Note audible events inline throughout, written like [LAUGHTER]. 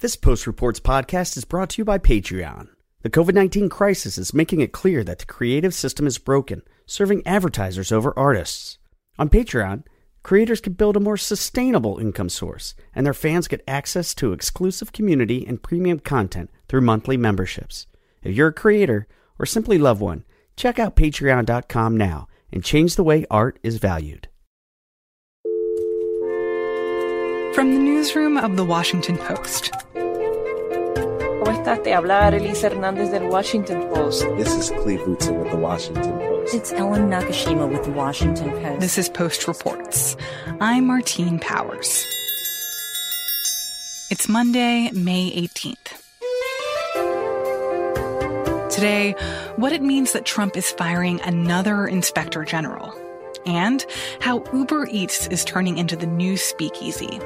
This Post Reports podcast is brought to you by Patreon. The COVID 19 crisis is making it clear that the creative system is broken, serving advertisers over artists. On Patreon, creators can build a more sustainable income source, and their fans get access to exclusive community and premium content through monthly memberships. If you're a creator or simply love one, check out patreon.com now and change the way art is valued. From the newsroom of The Washington Post. ¿Cómo estás? Te habla Arelis Hernández del Washington Post. This is Cleve Butzer with the Washington Post. It's Ellen Nakashima with the Washington Post. This is Post Reports. I'm Martine Powers. It's Monday, May 18th. Today, what it means that Trump is firing another inspector general, and how Uber Eats is turning into the new speakeasy.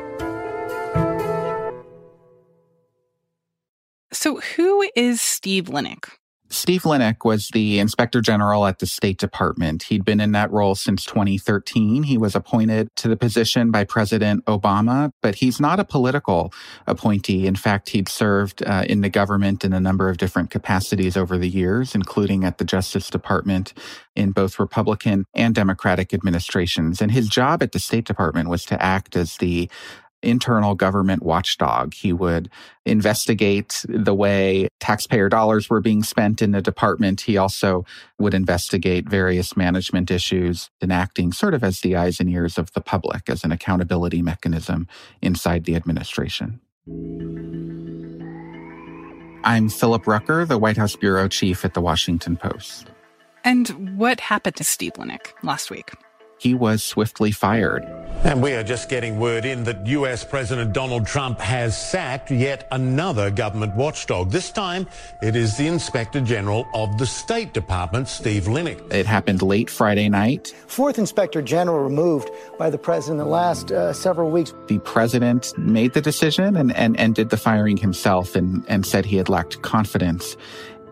So, who is Steve Linick? Steve Linick was the inspector general at the State Department. He'd been in that role since 2013. He was appointed to the position by President Obama, but he's not a political appointee. In fact, he'd served uh, in the government in a number of different capacities over the years, including at the Justice Department in both Republican and Democratic administrations. And his job at the State Department was to act as the internal government watchdog. He would investigate the way taxpayer dollars were being spent in the department. He also would investigate various management issues, enacting sort of as the eyes and ears of the public as an accountability mechanism inside the administration. I'm Philip Rucker, the White House bureau chief at the Washington Post. And what happened to Steve Linick last week? He was swiftly fired. And we are just getting word in that US President Donald Trump has sacked yet another government watchdog. This time, it is the Inspector General of the State Department, Steve Linick. It happened late Friday night. Fourth Inspector General removed by the president in the last uh, several weeks. The president made the decision and, and, and did the firing himself and, and said he had lacked confidence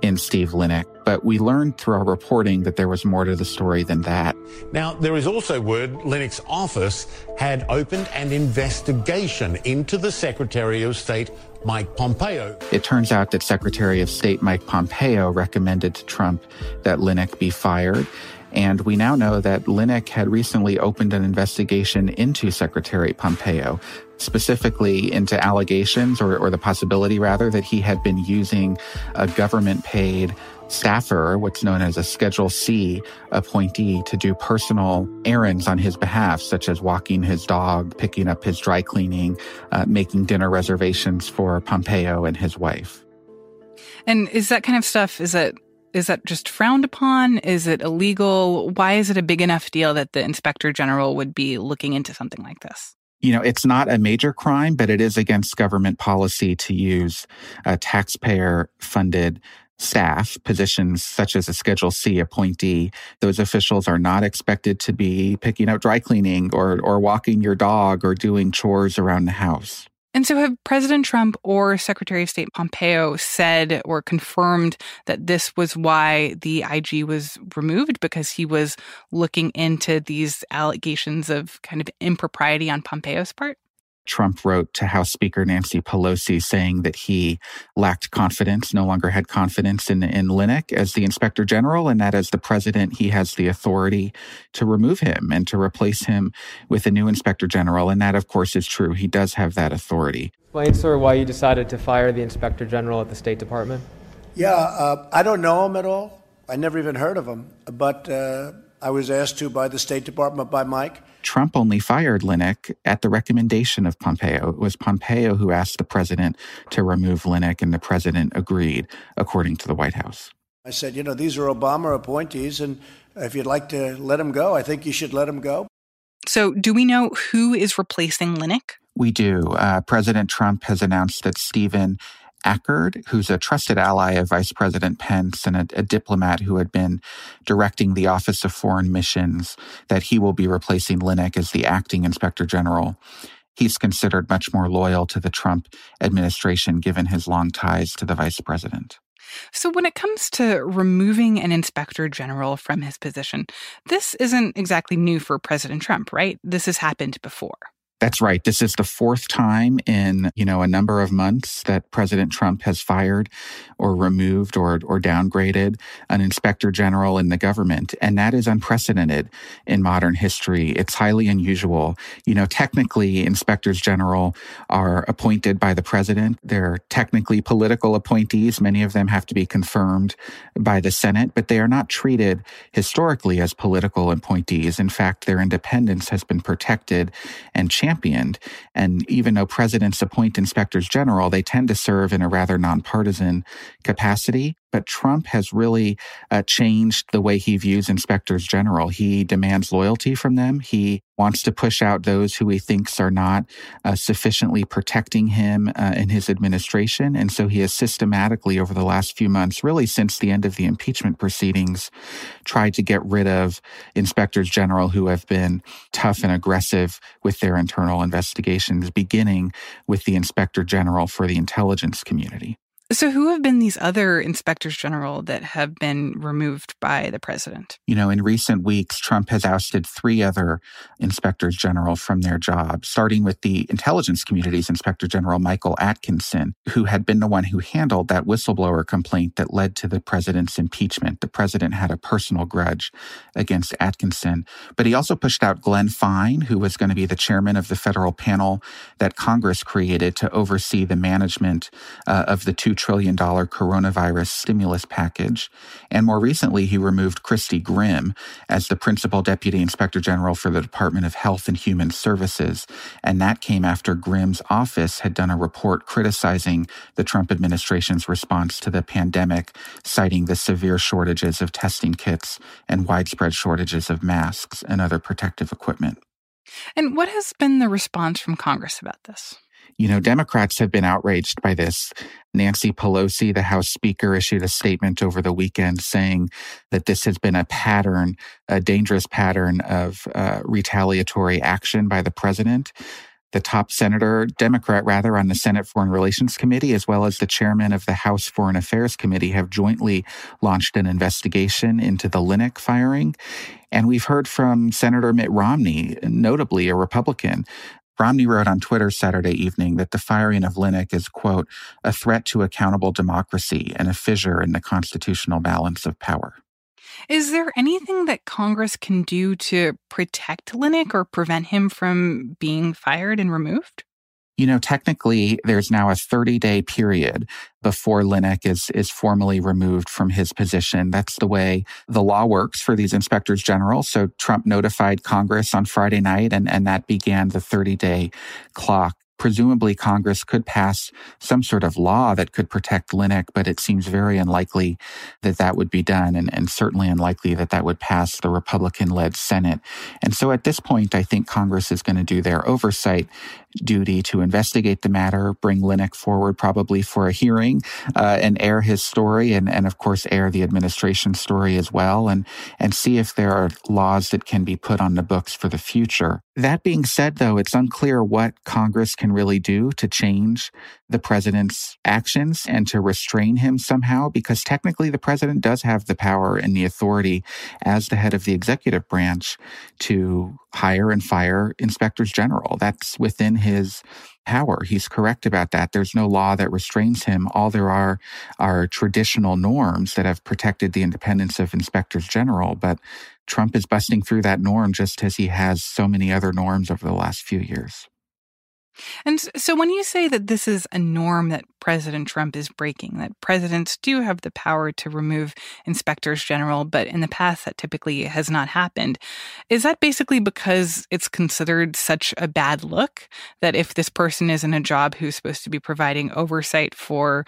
in Steve Linick, but we learned through our reporting that there was more to the story than that. Now, there is also word Linick's office had opened an investigation into the Secretary of State, Mike Pompeo. It turns out that Secretary of State Mike Pompeo recommended to Trump that Linick be fired. And we now know that Linick had recently opened an investigation into Secretary Pompeo, specifically into allegations or, or the possibility rather that he had been using a government paid staffer, what's known as a Schedule C appointee, to do personal errands on his behalf, such as walking his dog, picking up his dry cleaning, uh, making dinner reservations for Pompeo and his wife. And is that kind of stuff, is it is that just frowned upon? Is it illegal? Why is it a big enough deal that the inspector general would be looking into something like this? you know, it's not a major crime, but it is against government policy to use a taxpayer funded staff positions such as a Schedule C appointee. Those officials are not expected to be picking out dry cleaning or, or walking your dog or doing chores around the house. And so, have President Trump or Secretary of State Pompeo said or confirmed that this was why the IG was removed because he was looking into these allegations of kind of impropriety on Pompeo's part? Trump wrote to House Speaker Nancy Pelosi saying that he lacked confidence, no longer had confidence in, in Linick as the inspector general, and that as the president, he has the authority to remove him and to replace him with a new inspector general. And that, of course, is true. He does have that authority. Explain, sir, why you decided to fire the inspector general at the State Department? Yeah, uh, I don't know him at all. I never even heard of him, but uh, I was asked to by the State Department, by Mike. Trump only fired Linick at the recommendation of Pompeo. It was Pompeo who asked the president to remove Linick, and the president agreed, according to the White House. I said, you know, these are Obama appointees, and if you'd like to let him go, I think you should let him go. So, do we know who is replacing Linick? We do. Uh, President Trump has announced that Stephen Akard, who's a trusted ally of Vice President Pence and a, a, diplomat who had been directing the Office of Foreign Missions, that he will be replacing Linick as the acting inspector general. He's considered much more loyal to the Trump administration given his long ties to the vice president. So, when it comes to removing an inspector general from his position, this isn't exactly new for President Trump, right? This has happened before. That's right. This is the fourth time in, you know, a number of months that President Trump has fired or removed or, or downgraded an inspector general in the government. And that is unprecedented in modern history. It's highly unusual. You know, technically inspectors general are appointed by the president. They're technically political appointees. Many of them have to be confirmed by the Senate, but they are not treated historically as political appointees. In fact, their independence has been protected and championed. And even though presidents appoint inspectors general, they tend to serve in a rather nonpartisan capacity. But Trump has really uh, changed the way he views inspectors general. He demands loyalty from them. He wants to push out those who he thinks are not uh, sufficiently protecting him uh, in his administration. And so he has systematically, over the last few months, really since the end of the impeachment proceedings, tried to get rid of inspectors general who have been tough and aggressive with their internal investigations, beginning with the inspector general for the intelligence community. So, who have been these other inspectors general that have been removed by the president? You know, in recent weeks, Trump has ousted three other inspectors general from their jobs, starting with the intelligence community's inspector general, Michael Atkinson, who had been the one who handled that whistleblower complaint that led to the president's impeachment. The president had a personal grudge against Atkinson. But he also pushed out Glenn Fine, who was going to be the chairman of the federal panel that Congress created to oversee the management uh, of the two trillion coronavirus stimulus package. And more recently, he removed Christi Grimm as the principal deputy inspector general for the Department of Health and Human Services. And that came after Grimm's office had done a report criticizing the Trump administration's response to the pandemic, citing the severe shortages of testing kits and widespread shortages of masks and other protective equipment. And what has been the response from Congress about this? You know, Democrats have been outraged by this. Nancy Pelosi, the House Speaker, issued a statement over the weekend saying that this has been a pattern, a dangerous pattern of uh, retaliatory action by the president. The top senator, Democrat rather, on the Senate Foreign Relations Committee, as well as the chairman of the House Foreign Affairs Committee, have jointly launched an investigation into the Linick firing. And we've heard from Senator Mitt Romney, notably a Republican, Romney wrote on Twitter Saturday evening that the firing of Linick is, quote, a threat to accountable democracy and a fissure in the constitutional balance of power. Is there anything that Congress can do to protect Linick or prevent him from being fired and removed? You know, technically there's now a 30 day period before Linick is, is formally removed from his position. That's the way the law works for these inspectors general. So Trump notified Congress on Friday night and, and that began the 30 day clock presumably Congress could pass some sort of law that could protect Linick, but it seems very unlikely that that would be done, and, and certainly unlikely that that would pass the Republican led Senate. And so at this point, I think Congress is going to do their oversight duty to investigate the matter, bring Linick forward probably for a hearing, uh, and air his story, and, and of course air the administration story as well, and and see if there are laws that can be put on the books for the future. That being said, though, it's unclear what Congress can really do to change the president's actions and to restrain him somehow, because technically the president does have the power and the authority as the head of the executive branch to hire and fire inspectors general. That's within his power. He's correct about that. There's no law that restrains him. All there are are traditional norms that have protected the independence of inspectors general. But Trump is busting through that norm just as he has so many other norms over the last few years. And so, when you say that this is a norm that President Trump is breaking, that presidents do have the power to remove inspectors general, but in the past that typically has not happened, is that basically because it's considered such a bad look that if this person is in a job who's supposed to be providing oversight for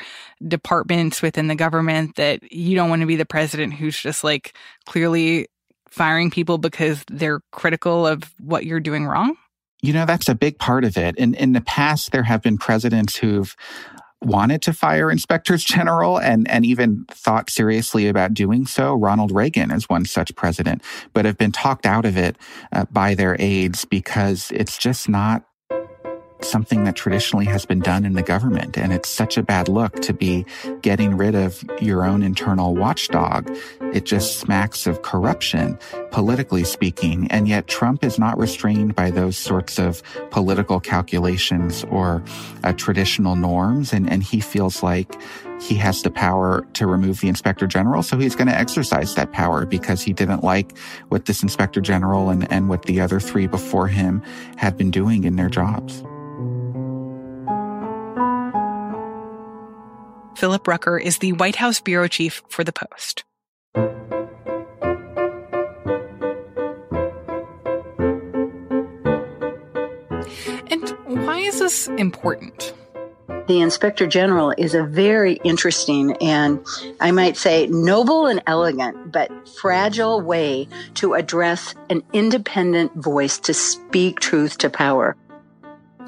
departments within the government, that you don't want to be the president who's just like clearly firing people because they're critical of what you're doing wrong? You know, that's a big part of it. In in the past, there have been presidents who've wanted to fire inspectors general and, and even thought seriously about doing so. Ronald Reagan is one such president, but have been talked out of it uh, by their aides because it's just not something that traditionally has been done in the government. And it's such a bad look to be getting rid of your own internal watchdog. It just smacks of corruption, politically speaking. And yet Trump is not restrained by those sorts of political calculations or uh, traditional norms. And, and he feels like he has the power to remove the inspector general. So he's going to exercise that power because he didn't like what this inspector general and, and what the other three before him had been doing in their jobs. Philip Rucker is the White House bureau chief for The Post. And why is this important? the inspector general is a very interesting and I might say noble and elegant, but fragile way to address an independent voice to speak truth to power.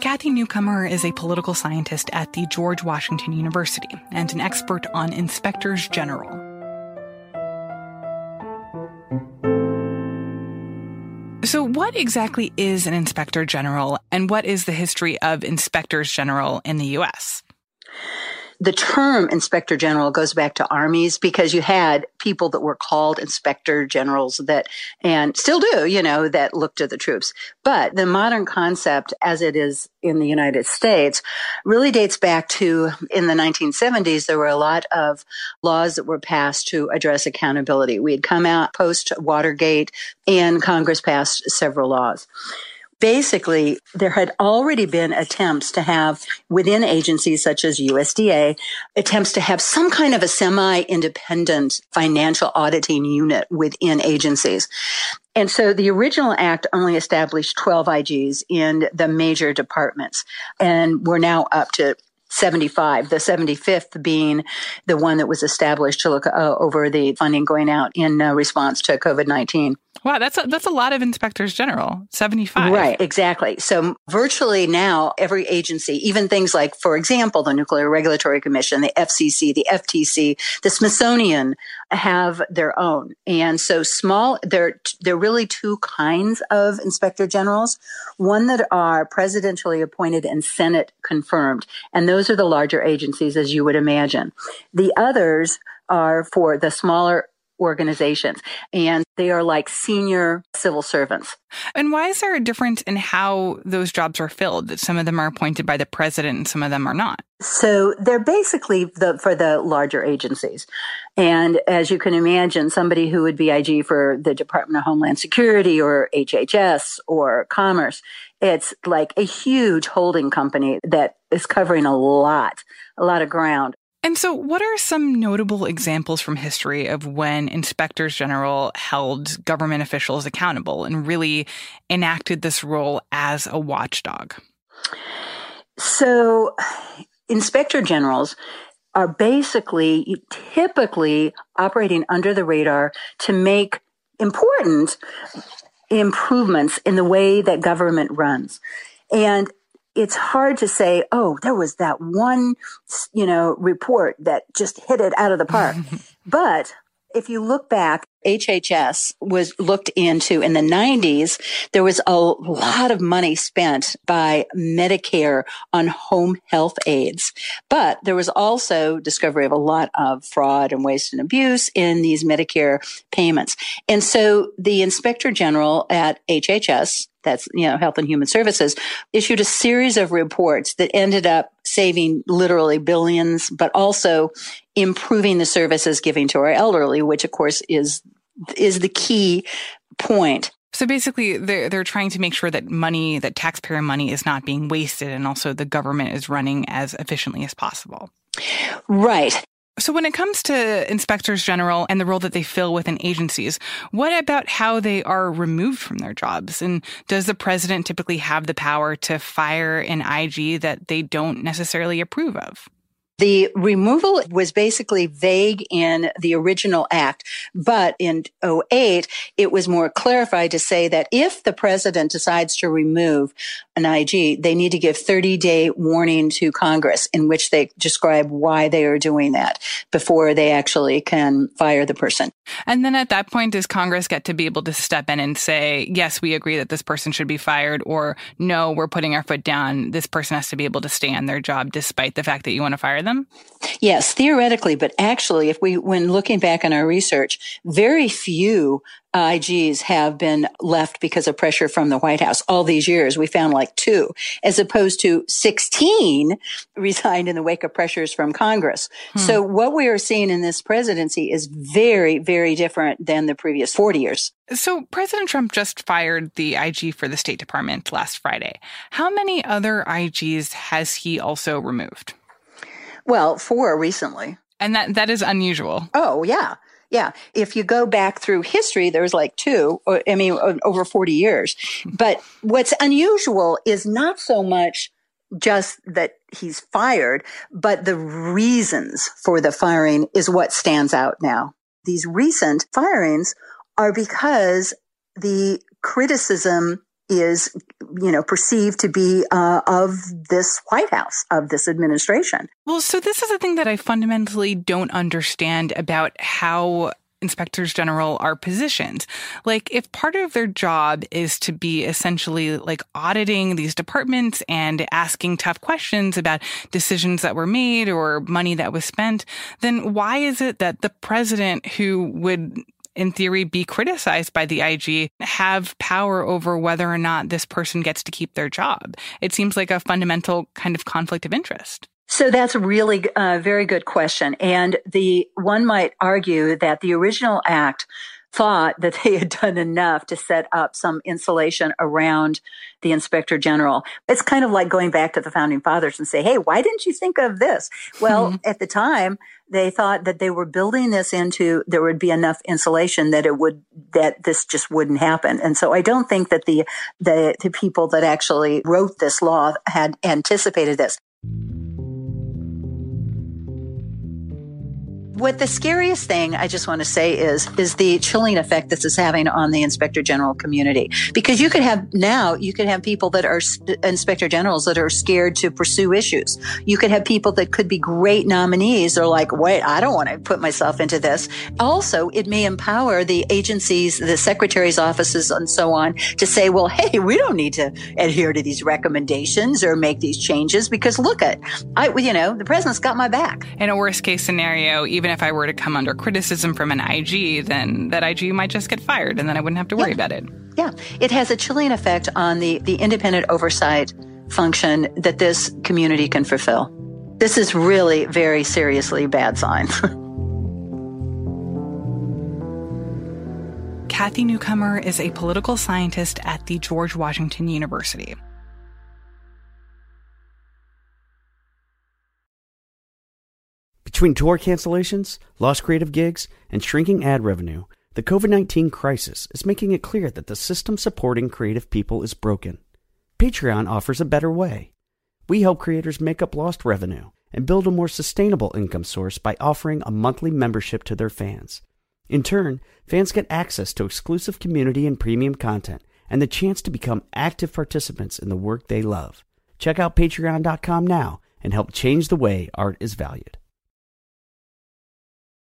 Kathy Newcomer is a political scientist at the George Washington University and an expert on inspectors general. So, what exactly is an inspector general, and what is the history of inspectors general in the U.S.? The term inspector general goes back to armies because you had people that were called inspector generals that, and still do, you know, that looked at the troops. But the modern concept as it is in the United States really dates back to in the 1970s, there were a lot of laws that were passed to address accountability. We had come out post Watergate and Congress passed several laws basically there had already been attempts to have within agencies such as USDA attempts to have some kind of a semi-independent financial auditing unit within agencies. And so the original act only established 12 IGs in the major departments and we're now up to 75, the 75th being the one that was established to look uh, over the funding going out in uh, response to COVID 19. Wow, that's a, that's a lot of inspectors general, 75. Right, exactly. So virtually now every agency, even things like, for example, the Nuclear Regulatory Commission, the FCC, the FTC, the Smithsonian have their own. And so small, there, there are really two kinds of inspector generals. One that are presidentially appointed and Senate confirmed. And those are the larger agencies, as you would imagine. The others are for the smaller organizations and they are like senior civil servants. And why is there a difference in how those jobs are filled? That some of them are appointed by the president and some of them are not? So they're basically the, for the larger agencies. And as you can imagine, somebody who would be IG for the Department of Homeland Security or HHS or Commerce, it's like a huge holding company that is covering a lot, a lot of ground. And so, what are some notable examples from history of when inspectors general held government officials accountable and really enacted this role as a watchdog? So, inspector generals are basically typically operating under the radar to make important improvements in the way that government runs. And it's hard to say, oh, there was that one, you know, report that just hit it out of the park. [LAUGHS] but if you look back, HHS was looked into in the 90s. There was a lot of money spent by Medicare on home health aides, but there was also discovery of a lot of fraud and waste and abuse in these Medicare payments. And so the inspector general at HHS that's, you know, Health and Human Services, issued a series of reports that ended up saving literally billions, but also improving the services giving to our elderly, which of course is, is the key point. So basically, they're they're trying to make sure that money, that taxpayer money, is not being wasted, and also the government is running as efficiently as possible. Right. So, when it comes to inspectors general and the role that they fill within agencies, what about how they are removed from their jobs? And does the president typically have the power to fire an IG that they don't necessarily approve of? The removal was basically vague in the original act, but in 08, it was more clarified to say that if the president decides to remove an IG, they need to give 30 day warning to Congress in which they describe why they are doing that before they actually can fire the person. And then at that point, does Congress get to be able to step in and say, yes, we agree that this person should be fired, or no, we're putting our foot down. This person has to be able to stay on their job despite the fact that you want to fire them? Yes, theoretically, but actually, if we, when looking back on our research, very few IGs have been left because of pressure from the White House. All these years, we found like two, as opposed to 16 [LAUGHS] resigned in the wake of pressures from Congress. Hmm. So what we are seeing in this presidency is very, very different than the previous 40 years. So President Trump just fired the IG for the State Department last Friday. How many other IGs has he also removed? Well, four recently. And that that is unusual. Oh, yeah. Yeah. If you go back through history, there's like two, I mean, over 40 years. [LAUGHS] But what's unusual is not so much just that he's fired, but the reasons for the firing is what stands out now. These recent firings are because the criticism is, you know, perceived to be uh, of this White House, of this administration. Well, so this is a thing that I fundamentally don't understand about how inspectors general are positioned. Like, if part of their job is to be essentially like auditing these departments and asking tough questions about decisions that were made or money that was spent, then why is it that the president who would in theory, be criticized by the IG have power over whether or not this person gets to keep their job? It seems like a fundamental kind of conflict of interest. So that's a really uh, very good question. And the one might argue that the original act thought that they had done enough to set up some insulation around the inspector general. It's kind of like going back to the founding fathers and say, Hey, why didn't you think of this? Well, mm-hmm. at the time, they thought that they were building this into there would be enough insulation that it would that this just wouldn't happen. And so I don't think that the the, the people that actually wrote this law had anticipated this. What the scariest thing I just want to say is is the chilling effect this is having on the inspector general community because you could have now you could have people that are inspector generals that are scared to pursue issues. You could have people that could be great nominees. They're like, wait, I don't want to put myself into this. Also, it may empower the agencies, the secretary's offices, and so on to say, well, hey, we don't need to adhere to these recommendations or make these changes because look at, I, you know, the president's got my back. In a worst case scenario, even if I were to come under criticism from an IG, then that IG might just get fired and then I wouldn't have to worry yeah. about it. Yeah. It has a chilling effect on the, the independent oversight function that this community can fulfill. This is really very seriously bad sign. [LAUGHS] Kathy Newcomer is a political scientist at the George Washington University. Between tour cancellations, lost creative gigs, and shrinking ad revenue, the COVID 19 crisis is making it clear that the system supporting creative people is broken. Patreon offers a better way. We help creators make up lost revenue and build a more sustainable income source by offering a monthly membership to their fans. In turn, fans get access to exclusive community and premium content and the chance to become active participants in the work they love. Check out patreon.com now and help change the way art is valued.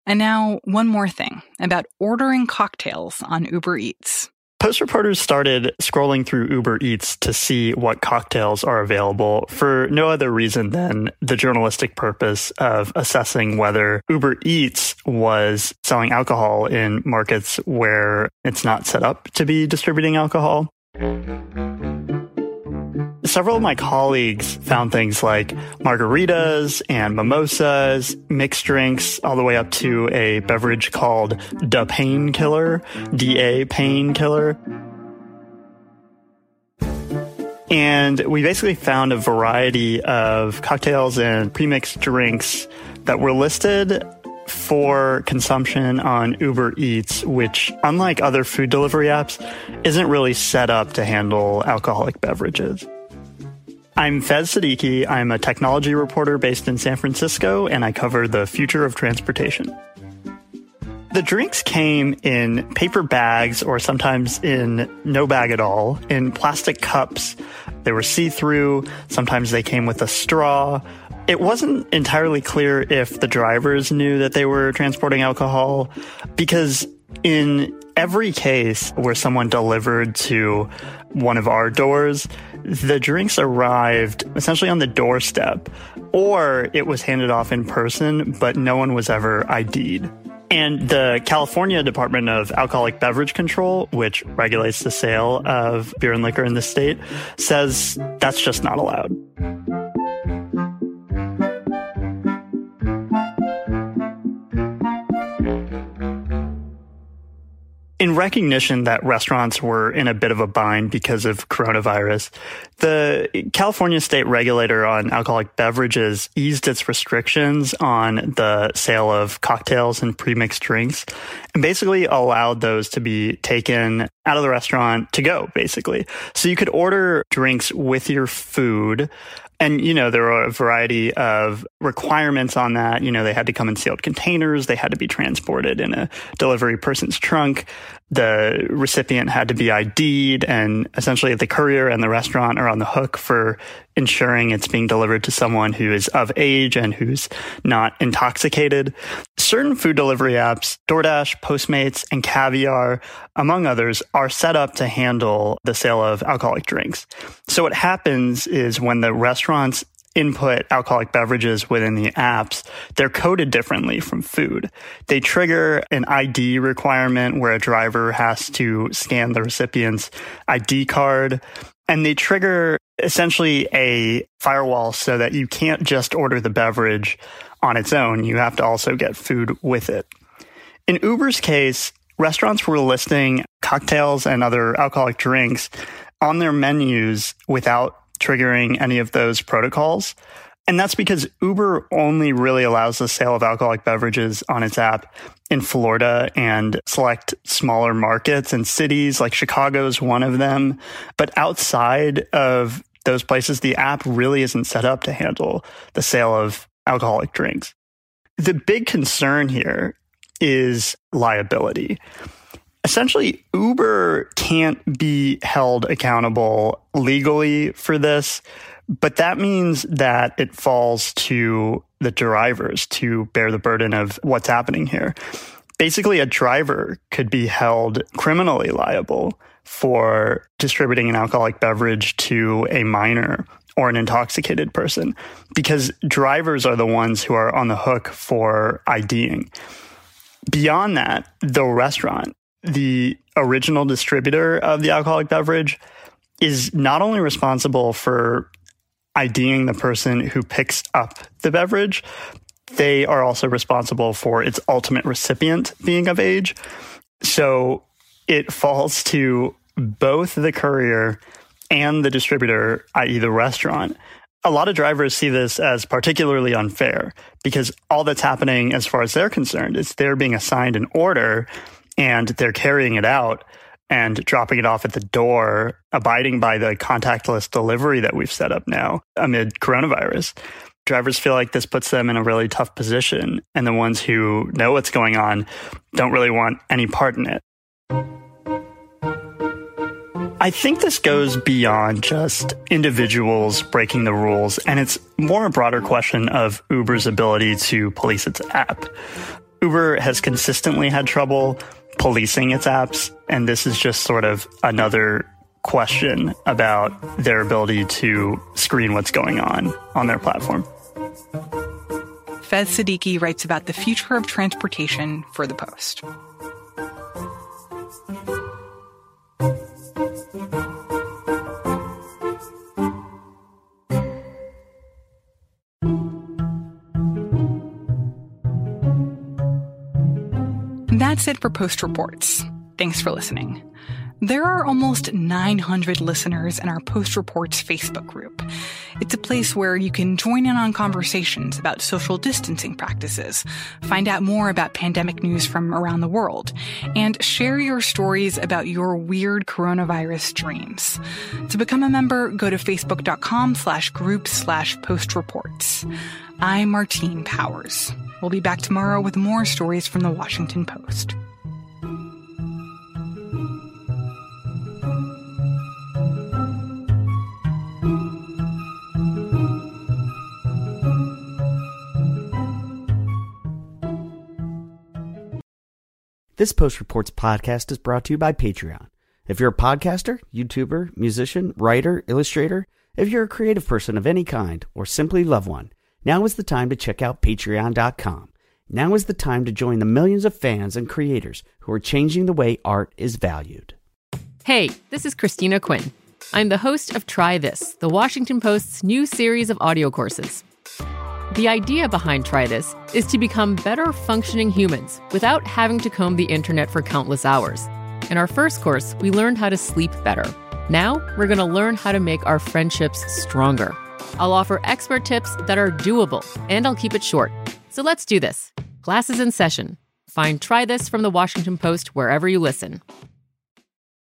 And now, one more thing about ordering cocktails on Uber Eats. Post reporters started scrolling through Uber Eats to see what cocktails are available for no other reason than the journalistic purpose of assessing whether Uber Eats was selling alcohol in markets where it's not set up to be distributing alcohol. Several of my colleagues found things like margaritas and mimosas, mixed drinks, all the way up to a beverage called Da Painkiller, DA Painkiller. And we basically found a variety of cocktails and premixed drinks that were listed for consumption on Uber Eats, which, unlike other food delivery apps, isn't really set up to handle alcoholic beverages. I'm Faiz Siddiqui. I'm a technology reporter based in San Francisco, and I cover the future of transportation. The drinks came in paper bags or sometimes in no bag at all, in plastic cups They were see through, sometimes they came with a straw. It wasn't entirely clear if the drivers knew that they were transporting alcohol because in every case where someone delivered to one of our doors, the drinks arrived essentially on the doorstep, or it was handed off in person, but no one was ever ID'd. And the California Department of Alcoholic Beverage Control, which regulates the sale of beer and liquor in the state, says that's just not allowed. In recognition that restaurants were in a bit of a bind because of coronavirus, the California state regulator on alcoholic beverages eased its restrictions on the sale of cocktails and premixed drinks and basically allowed those to be taken out of the restaurant to go, basically. So you could order drinks with your food and, you know, there were a variety of requirements on that. You know, they had to come in sealed containers. They had to be transported in a delivery person's trunk. The recipient had to be ID'd and essentially the courier and the restaurant are on the hook for ensuring it's being delivered to someone who is of age and who's not intoxicated. Certain food delivery apps, DoorDash, Postmates, and Caviar, among others, are set up to handle the sale of alcoholic drinks. So what happens is when the restaurants input alcoholic beverages within the apps, they're coded differently from food. They trigger an ID requirement where a driver has to scan the recipient's ID card and they trigger essentially a firewall so that you can't just order the beverage on its own. You have to also get food with it. In Uber's case, restaurants were listing cocktails and other alcoholic drinks on their menus without triggering any of those protocols. And that's because Uber only really allows the sale of alcoholic beverages on its app in Florida and select smaller markets and cities, like Chicago is one of them. But outside of those places, the app really isn't set up to handle the sale of alcoholic drinks. The big concern here is liability. Essentially, Uber can't be held accountable legally for this but that means that it falls to the drivers to bear the burden of what's happening here. Basically, a driver could be held criminally liable for distributing an alcoholic beverage to a minor or an intoxicated person because drivers are the ones who are on the hook for IDing. Beyond that, the restaurant, the original distributor of the alcoholic beverage, is not only responsible for IDing the person who picks up the beverage, they are also responsible for its ultimate recipient being of age. So it falls to both the courier and the distributor, i.e., the restaurant. A lot of drivers see this as particularly unfair because all that's happening, as far as they're concerned, is they're being assigned an order and they're carrying it out and dropping it off at the door, abiding by the contactless delivery that we've set up now amid coronavirus. Drivers feel like this puts them in a really tough position, and the ones who know what's going on don't really want any part in it. I think this goes beyond just individuals breaking the rules, and it's more a broader question of Uber's ability to police its app. Uber has consistently had trouble policing its apps. And this is just sort of another question about their ability to screen what's going on on their platform. Faiz Siddiqui writes about the future of transportation for the Post. That's it for Post Reports. Thanks for listening. There are almost 900 listeners in our Post Reports Facebook group. It's a place where you can join in on conversations about social distancing practices, find out more about pandemic news from around the world, and share your stories about your weird coronavirus dreams. To become a member, go to facebook.com slash group slash post reports. I'm Martine Powers. We'll be back tomorrow with more stories from the Washington Post. This Post Reports podcast is brought to you by Patreon. If you're a podcaster, YouTuber, musician, writer, illustrator, if you're a creative person of any kind, or simply love one, now is the time to check out patreon.com. Now is the time to join the millions of fans and creators who are changing the way art is valued. Hey, this is Christina Quinn. I'm the host of Try This, the Washington Post's new series of audio courses. The idea behind Try This is to become better functioning humans without having to comb the internet for countless hours. In our first course, we learned how to sleep better. Now, we're going to learn how to make our friendships stronger. I'll offer expert tips that are doable, and I'll keep it short. So let's do this. Class is in session. Find Try This from the Washington Post wherever you listen.